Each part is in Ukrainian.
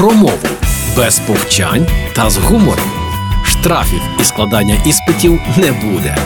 про мову без повчань та з гумором. Штрафів і складання іспитів не буде.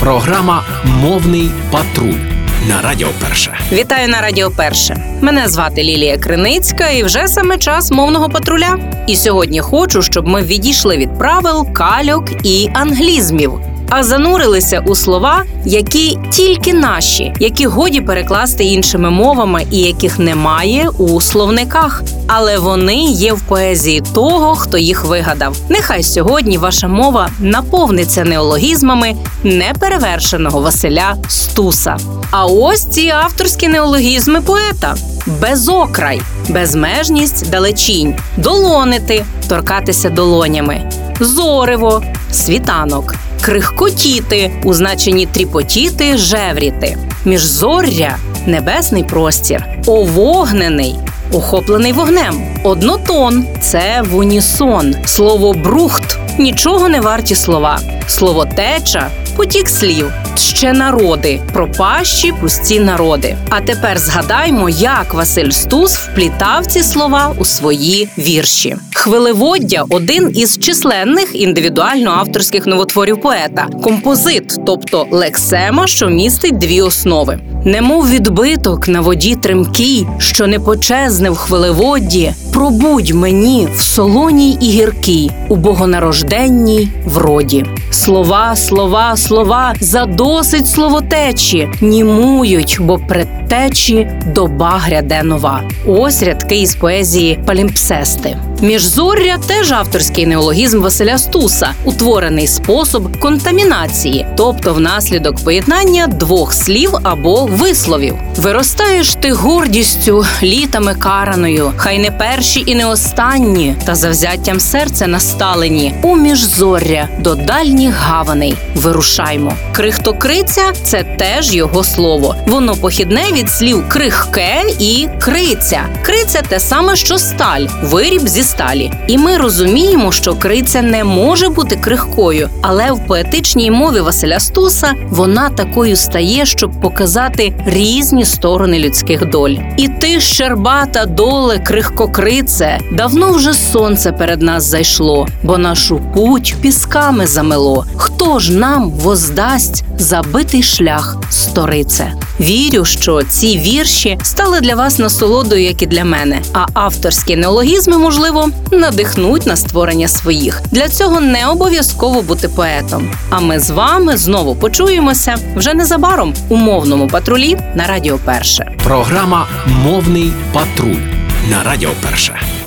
Програма Мовний патруль на Радіо Перше. Вітаю на Радіо Перше. Мене звати Лілія Криницька, і вже саме час мовного патруля. І сьогодні хочу, щоб ми відійшли від правил, кальок і англізмів. А занурилися у слова, які тільки наші, які годі перекласти іншими мовами і яких немає у словниках. Але вони є в поезії того, хто їх вигадав. Нехай сьогодні ваша мова наповниться неологізмами неперевершеного Василя Стуса. А ось ці авторські неологізми поета: безокрай, безмежність, далечінь, долонити, торкатися долонями, зорево, світанок, крихкотіти у значенні тріпотіти, жевріти, міжзорря, небесний простір, овогнений. Охоплений вогнем, однотон це в унісон. Слово брухт нічого не варті слова. Слово теча потік слів. Ще народи, пропащі пусті народи. А тепер згадаймо, як Василь Стус вплітав ці слова у свої вірші. Хвилеводдя один із численних індивідуально авторських новотворів поета, композит, тобто лексема, що містить дві основи. Немов відбиток на воді тремкій, що не почезне в хвилеводді, пробудь мені в солоній і гіркій, у богонарожденній вроді. Слова, слова, слова задосить словотечі, німують, бо предтечі доба гряде нова. Ось рядки із поезії Палімпсести. Міжзорря теж авторський неологізм Василя Стуса, утворений спосіб контамінації, тобто внаслідок поєднання двох слів або висловів. Виростаєш ти гордістю, літами караною, хай не перші і не останні, та завзяттям серця насталені у міжзорря до дальніх гаваней. Вирушаймо. Крихтокриця це теж його слово. Воно похідне від слів крихке і криця. Криця те саме, що сталь, виріб зі сталі. І ми розуміємо, що криця не може бути крихкою, але в поетичній мові Василя Стуса вона такою стає, щоб показати різні сторони людських доль. І ти, щербата доле, крихкокрице, давно вже сонце перед нас зайшло, бо нашу путь пісками замело. Хто ж нам воздасть забитий шлях сторице? Вірю, що ці вірші стали для вас насолодою, як і для мене. А авторські неологізми, можливо, надихнуть на створення своїх. Для цього не обов'язково бути поетом. А ми з вами знову почуємося вже незабаром у мовному патрулі на Радіо Перше. Програма Мовний патруль на Радіо Перше.